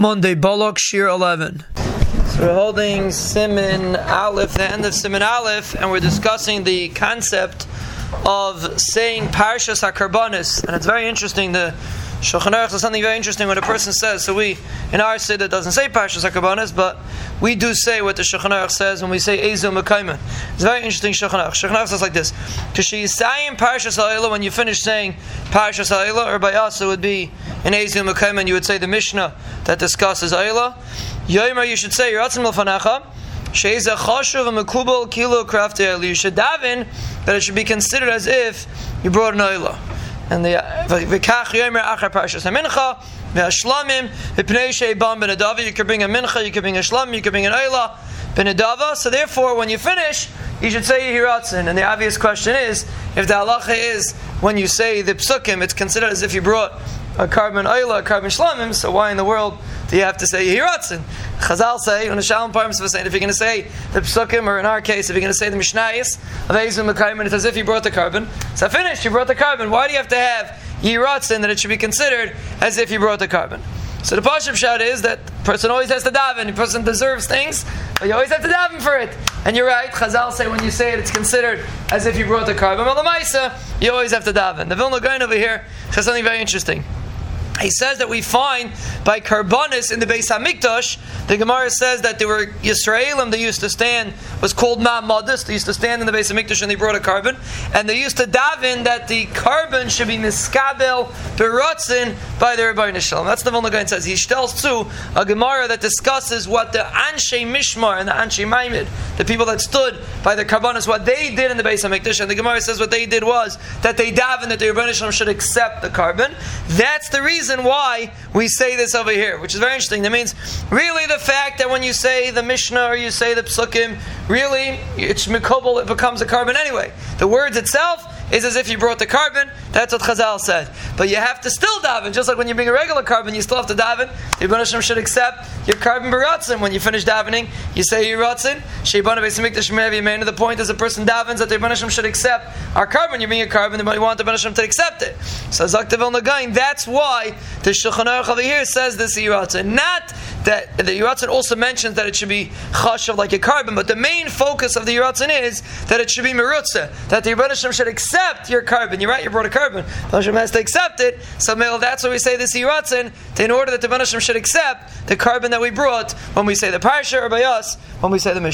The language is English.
Monday, Balak, Shir 11. So we're holding Siman Aleph, the end of Siman Aleph, and we're discussing the concept of saying Parshas HaKarbanis. And it's very interesting, the Shulchan Aruch is something very interesting when a person says, so we, in our Siddur, doesn't say Parshas HaKarbanis, but we do say what the Shulchan Aruch says when we say Ezu Mekayman. It's very interesting Shulchan Aruch. Shulchan Aruch says like this, saying Parshas HaElah, when you finish saying Parshas HaElah, or by us it would be in Ezu Mekayman, you would say the Mishnah that discusses Eilah. Yomer, you should say, Yeratzim Milfanecha, Sheiza Chashuv and Mekubal Kilo Krafte You should daven that it should be considered as if you brought an Eilah and the v'kach yomer achar parshas hamincha ve'ashlamim v'pnei sheibam ben You could bring a mincha, you could bring a shlam, you could bring an oila ben So therefore, when you finish, you should say yehiratzin. And the obvious question is, if the halacha is when you say the psukim, it's considered as if you brought a carbon oila, a carbon shlamim. So why in the world do you have to say yehiratzin? Chazal say, on the Shalom saying, if you're going to say the Psukim, or in our case, if you're going to say the Mishnayis of Ezum Mekayim, it's as if you brought the carbon. So finished, you brought the carbon. Why do you have to have Yiratzin that it should be considered as if you brought the carbon? So the Pashup shot is that person always has to daven. The person deserves things, but you always have to daven for it. And you're right, Chazal say when you say it, it's considered as if you brought the carbon. Well, the you always have to daven. The Vilna Gaon over here says something very interesting. He says that we find by Karbonis in the Beis Hamikdash, the Gemara says that there were Yisraelim they used to stand was called Ma'amadis. They used to stand in the Beis Hamikdash and they brought a carbon, and they used to daven that the carbon should be miskabel berotzin by the Rabbi Nishal. That's the Vilna says. He tells too a Gemara that discusses what the Anshe Mishmar and the Anshe Maimid, the people that stood by the Karbonis, what they did in the Beis Hamikdash, and the Gemara says what they did was that they davened that the Rabbi Nishal should accept the carbon. That's the reason reason why we say this over here, which is very interesting. That means really the fact that when you say the Mishnah or you say the Psukim, really it's mikobel, it becomes a carbon anyway. The words itself is as if you brought the carbon. That's what Chazal said. But you have to still daven, just like when you bring a regular carbon, you still have to daven. Your Hashem should accept your carbon baratzin. When you finish davening, you say your ratzin. Sheibana Besimikdash Mevi The point is a person davens that the Hashem should accept our carbon. You bring a carbon, but you want the Hashem to accept it. So Zaktavel Nagain, that's why the Shulchan Aruch over here says this Yiratzin. Not that the Yiratzin also mentions that it should be chashav like a carbon, but the main focus of the Yiratzin is that it should be merutza, that the Rebbe Hashem should accept your carbon. You're right, you brought a carbon. Hashem has to accept it. So that's why we say this Yiratzin, in order that the Rebbe Hashem should accept the carbon that we brought when we say the Parsha or by us, when we say the Mishnah.